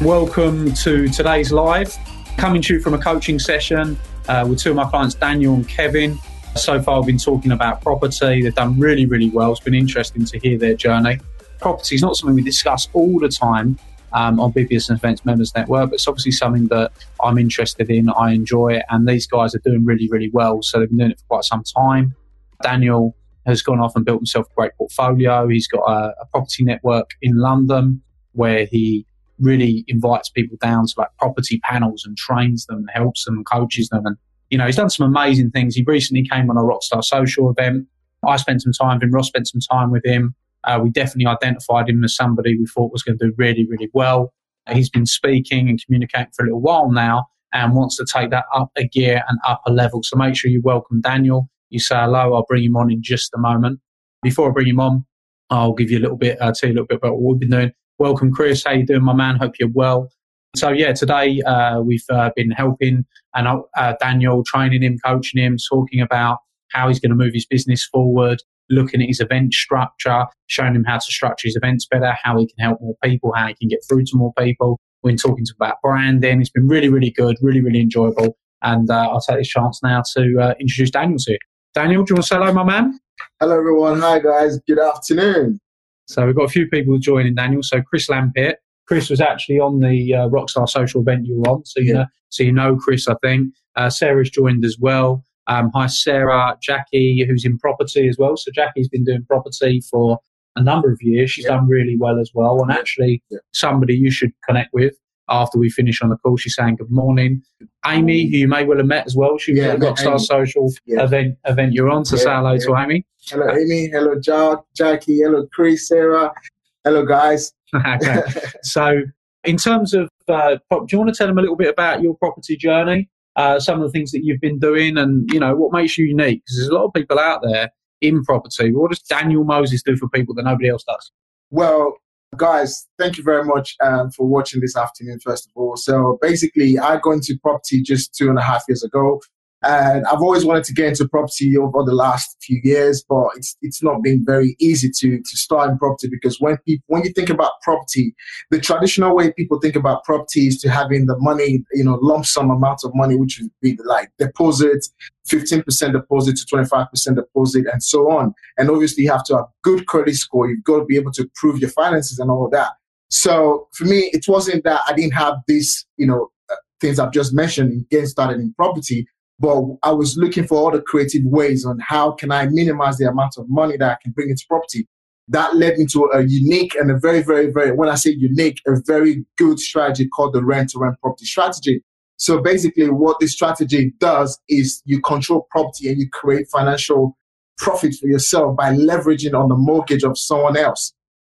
Welcome to today's live. Coming to you from a coaching session uh, with two of my clients, Daniel and Kevin. So far, I've been talking about property. They've done really, really well. It's been interesting to hear their journey. Property is not something we discuss all the time um, on Big Business Events Members Network, but it's obviously something that I'm interested in, I enjoy, it and these guys are doing really, really well. So they've been doing it for quite some time. Daniel has gone off and built himself a great portfolio. He's got a, a property network in London where he really invites people down to like property panels and trains them and helps them and coaches them. And, you know, he's done some amazing things. He recently came on a Rockstar Social event. I spent some time with him. Ross spent some time with him. Uh, we definitely identified him as somebody we thought was going to do really, really well. He's been speaking and communicating for a little while now and wants to take that up a gear and up a level. So make sure you welcome Daniel. You say hello. I'll bring him on in just a moment. Before I bring him on, I'll give you a little bit, uh, tell you a little bit about what we've been doing. Welcome, Chris. How you doing, my man? Hope you're well. So yeah, today uh, we've uh, been helping and uh, Daniel, training him, coaching him, talking about how he's going to move his business forward, looking at his event structure, showing him how to structure his events better, how he can help more people, how he can get through to more people. We've been talking to about branding. It's been really, really good, really, really enjoyable. And uh, I'll take this chance now to uh, introduce Daniel to you. Daniel, do you want to say hello, my man? Hello, everyone. Hi, guys. Good afternoon. So we've got a few people joining Daniel. So Chris Lampitt. Chris was actually on the uh, Rockstar Social event you were on, so you yeah. know, so you know Chris. I think uh, Sarah's joined as well. Um, hi, Sarah. Jackie, who's in property as well. So Jackie's been doing property for a number of years. She's yeah. done really well as well, and actually yeah. somebody you should connect with after we finish on the call. She's saying good morning. Amy, who you may well have met as well. She was yeah, at Rockstar Amy. Social yeah. event event you're on. So yeah, say hello to Amy. Hello, Amy. Hello, Jack, Jackie. Hello, Chris, Sarah. Hello, guys. okay. So, in terms of, uh, do you want to tell them a little bit about your property journey? Uh, some of the things that you've been doing, and you know what makes you unique? Because there's a lot of people out there in property. What does Daniel Moses do for people that nobody else does? Well, guys, thank you very much um, for watching this afternoon, first of all. So basically, I got into property just two and a half years ago. And I've always wanted to get into property over the last few years, but it's it's not been very easy to to start in property because when people when you think about property, the traditional way people think about property is to having the money, you know, lump sum amount of money, which would be like deposit, 15% deposit to 25% deposit, and so on. And obviously, you have to have good credit score. You've got to be able to prove your finances and all that. So for me, it wasn't that I didn't have these, you know, uh, things I've just mentioned in getting started in property but I was looking for other creative ways on how can I minimize the amount of money that I can bring into property. That led me to a unique and a very, very, very, when I say unique, a very good strategy called the rent to rent property strategy. So basically what this strategy does is you control property and you create financial profit for yourself by leveraging on the mortgage of someone else.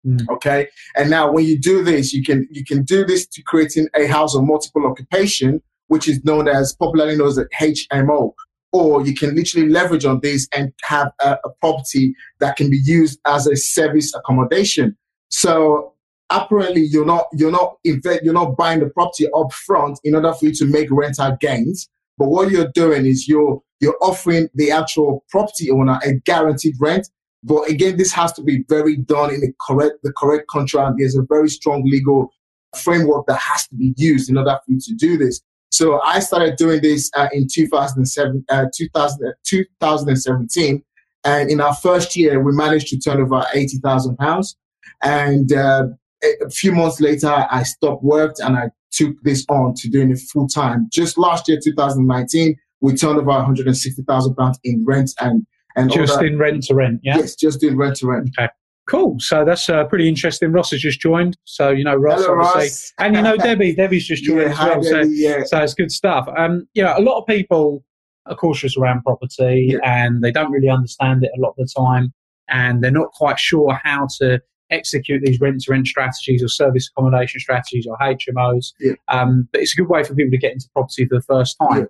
Mm. Okay. And now when you do this, you can, you can do this to creating a house of multiple occupation which is known as popularly known as HMO. Or you can literally leverage on this and have a, a property that can be used as a service accommodation. So apparently you're not you're not you're not buying the property up front in order for you to make rental gains. But what you're doing is you're you're offering the actual property owner a guaranteed rent. But again, this has to be very done in the correct the correct contract. There's a very strong legal framework that has to be used in order for you to do this. So I started doing this uh, in 2007, uh, 2000, 2017. And in our first year, we managed to turn over 80,000 pounds. And uh, a few months later, I stopped work and I took this on to doing it full time. Just last year, 2019, we turned over 160,000 pounds in rent and And just in rent to rent, yeah? Yes, just doing rent to rent. Okay. Cool. So that's uh, pretty interesting. Ross has just joined. So, you know, Ross, Hello, obviously. Ross. And, you know, Debbie. Debbie's just joined Yeah, as hi, well. So, Debbie, yeah. so it's good stuff. Um, you know, a lot of people are cautious around property Yeah. and they don't really understand it a lot of the time. And they're not quite sure how to execute these rent to rent strategies or service accommodation strategies or HMOs. Yeah. Um, but it's a good way for people to get into property for the first time. Yeah.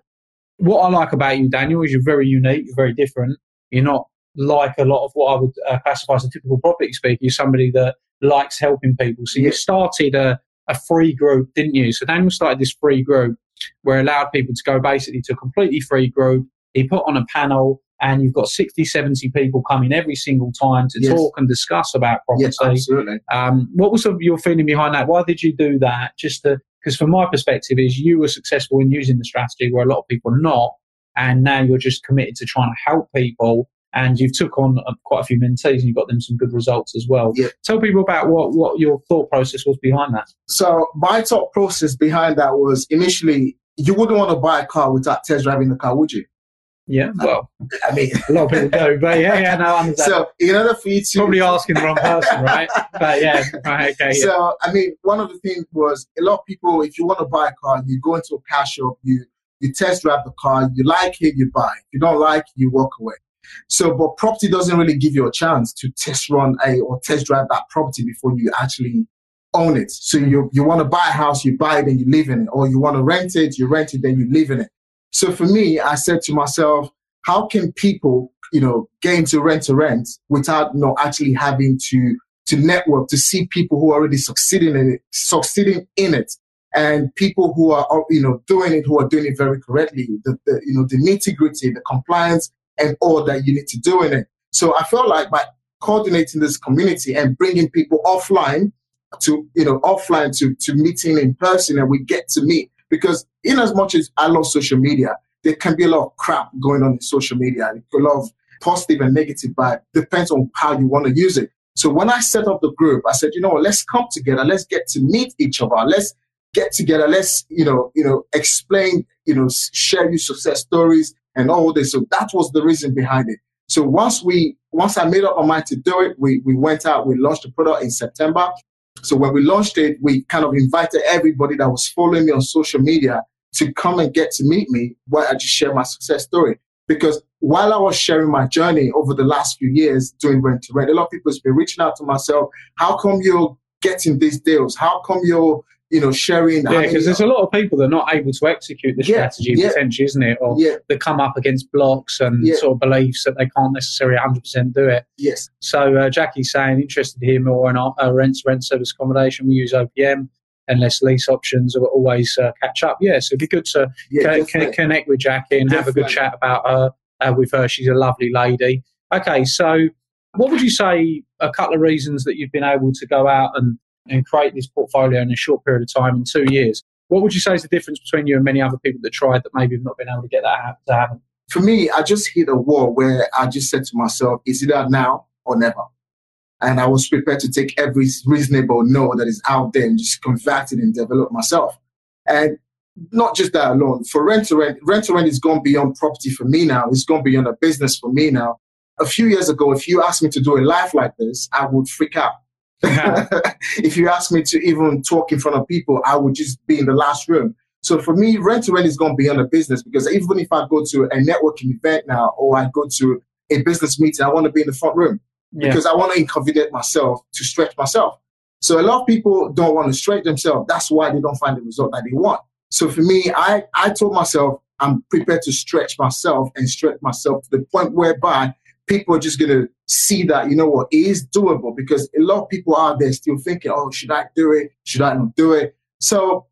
What I like about you, Daniel, is you're very unique, you're very different. You're not like a lot of what I would uh, classify as a typical property speaker. You're somebody that likes helping people. So you started a, a free group, didn't you? So Daniel started this free group where it allowed people to go basically to a completely free group. He put on a panel and you've got 60, 70 people coming every single time to Yes. talk and discuss about property. Yes, absolutely. Um, what was your feeling behind that? Why did you do that? Just to, because, from my perspective, is you were successful in using the strategy where a lot of people are not, and now you're just committed to trying to help people, and you've took on uh, quite a few mentees and you've got them some good results as well. Yeah. Tell people about what what your thought process was behind that. So my thought process behind that was initially you wouldn't want to buy a car without test driving the car, would you? Yeah, well, I mean, a lot of people do, but yeah, yeah, no, I understand. so in order for you to Probably asking the wrong person, right? But yeah, right, okay, yeah. So I mean, one of the things was a lot of people. If you want to buy a car, you go into a car shop, you you test drive the car, you like it, you buy. If you don't like, it, you walk away. So, but property doesn't really give you a chance to test run a or test drive that property before you actually own it. So you you want to buy a house, you buy it and you live in it, or you want to rent it, you rent it, then you live in it. So for me, I said to myself, how can people, you know, get into rent to rent without you know, actually having to to network to see people who are already succeeding in it, succeeding in it, and people who are you know doing it who are doing it very correctly. The, the you know the nitty gritty, the compliance, and all that you need to do in it. So I felt like by coordinating this community and bringing people offline to you know offline to to meeting in person, and we get to meet because in as much as I love social media, there can be a lot of crap going on in social media, a lot of positive and negative vibe. Depends on how you want to use it. So when I set up the group, I said, you know what, let's come together, let's get to meet each other, let's get together, let's you know, you know, explain, you know, share your success stories and all this. So that was the reason behind it. So once we once I made up my mind to do it, we we went out, we launched the product in September. So when we launched it, we kind of invited everybody that was following me on social media to come and get to meet me where I just share my success story. Because while I was sharing my journey over the last few years doing rent to rent, a lot of people have been reaching out to myself, how come you're getting these deals? How come you're, you know, sharing? Yeah, because there's a lot of people that are not able to execute the Yeah, strategy yeah. potentially, isn't it? Or yeah, that come up against blocks and Yeah. sort of beliefs that they can't necessarily 100% do it. yes, So uh, Jackie's saying interested to hear more on our uh, rent rent service accommodation. We use OPM and less lease options. Or always uh, catch up. Yeah, so it'd be good to yeah, co- co- connect with Jackie and have a good chat about her uh, with her. She's a lovely lady. Okay, so what would you say a couple of reasons that you've been able to go out and, and create this portfolio in a short period of time in two years? What would you say is the difference between you and many other people that tried that maybe have not been able to get that ha- to happen? for me, I just hit a wall where I just said to myself, is either now or never. And I was prepared to take every reasonable no that is out there and just convert it and develop myself. And not just that alone. For rent to rent, rent to rent is gone beyond property for me now. It's gone beyond a business for me now. A few years ago, if you asked me to do a life like this, I would freak out. if you ask me to even talk in front of people, I would just be in the last room. So for me, rent to rent is going to be beyond a business because even if I go to a networking event now or I go to a business meeting, I want to be in the front room Yeah. because I want to inconvenience myself to stretch myself. So a lot of people don't want to stretch themselves. That's why they don't find the result that they want. So for me, I, I told myself I'm prepared to stretch myself and stretch myself to the point whereby people are just going to see that, you know what, it is doable because a lot of people out there still thinking, oh, should I do it? Should I not do it? So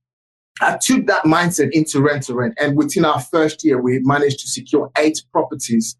I took that mindset into rent to rent. And within our first year, we managed to secure eight properties,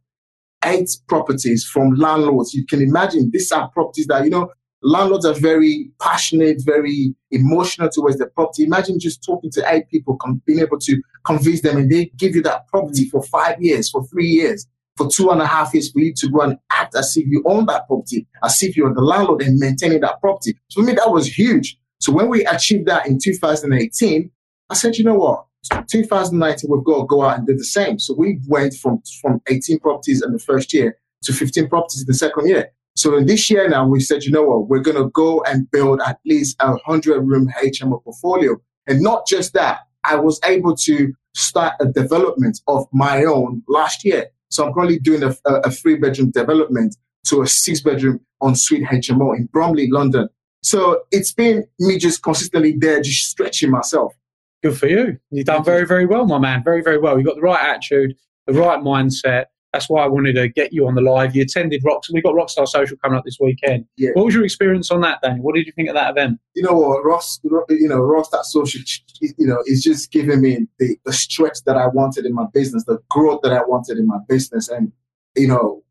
eight properties from landlords. You can imagine these are properties that, you know, landlords are very passionate, very emotional towards the property. Imagine just talking to eight people, being able to convince them, and they give you that property mm. for five years, for three years, for two and a half years for you to go and act as if you own that property, as if you're the landlord and maintaining that property. So for me, that was huge. So when we achieved that in 2018, I said, you know what? 2019, we've got to go out and do the same. So we went from, from 18 properties in the first year to 15 properties in the second year. So in this year now, we said, you know what, we're going to go and build at least a 100 room HMO portfolio. And not just that, I was able to start a development of my own last year. So I'm currently doing a, a three bedroom development to a six bedroom on ensuite HMO in Bromley, London. So it's been me just consistently there, just stretching myself. Good for you. You've done very, very well, my man. Very, very well. You've got the right attitude, the right mindset. That's why I wanted to get you on the live. You attended Rocks. We got Rockstar Social coming up this weekend. Yeah. What was your experience on that, Daniel? What did you think of that event? You know what, Ross? You know, Rockstar Social. You know, is just giving me the, the stretch that I wanted in my business, the growth that I wanted in my business, and you know,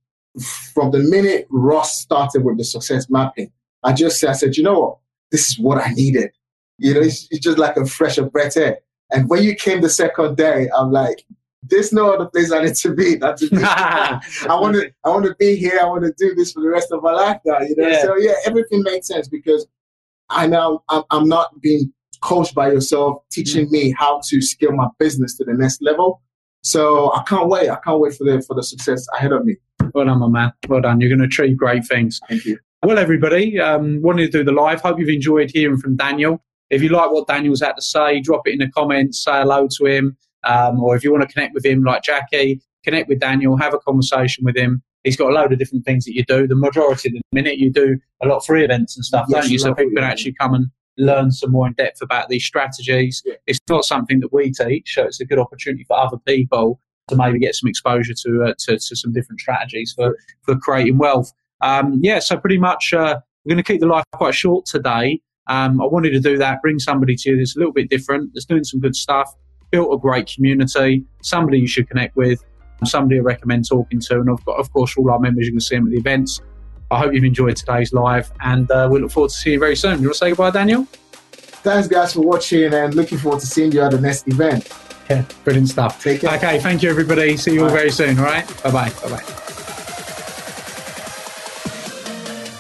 from the minute Ross started with the success mapping, I just said, I said, you know what, this is what I needed. You know, it's, it's just like a fresh breath air. And when you came the second day, I'm like, there's no other place I need to be. That's I want to. I want to be here. I want to do this for the rest of my life now. You know. Yeah. So yeah, everything makes sense because I now I'm, I'm not being coached by yourself, teaching mm. me how to scale my business to the next level. So I can't wait. I can't wait for the for the success ahead of me. Well done, my man. Well done. You're going to achieve great things. Thank you. Well, everybody, um, wanted to do the live. Hope you've enjoyed hearing from Daniel. If you like what Daniel's had to say, drop it in the comments. Say hello to him. Um, or if you want to connect with him like Jackie, connect with Daniel, have a conversation with him. He's got a load of different things that you do. The majority of the minute you do a lot of free events and stuff, yes, don't you? So people can actually come and learn some more in depth about these strategies. Yeah. It's not something that we teach, so it's a good opportunity for other people to maybe get some exposure to uh, to, to, some different strategies for for creating wealth. Um, yeah, so pretty much uh, we're going to keep the life quite short today. Um, I wanted to do that, bring somebody to you that's a little bit different, that's doing some good stuff built a great community, somebody you should connect with, somebody I recommend talking to. And of, of course, all our members, you can see them at the events. I hope you've enjoyed today's live and uh, we look forward to seeing you very soon. You want to say goodbye, Daniel? Thanks, guys, for watching and looking forward to seeing you at the next event. Yeah, brilliant stuff. Take care. Okay, thank you, everybody. See you all very soon. All right. Bye-bye. Bye bye.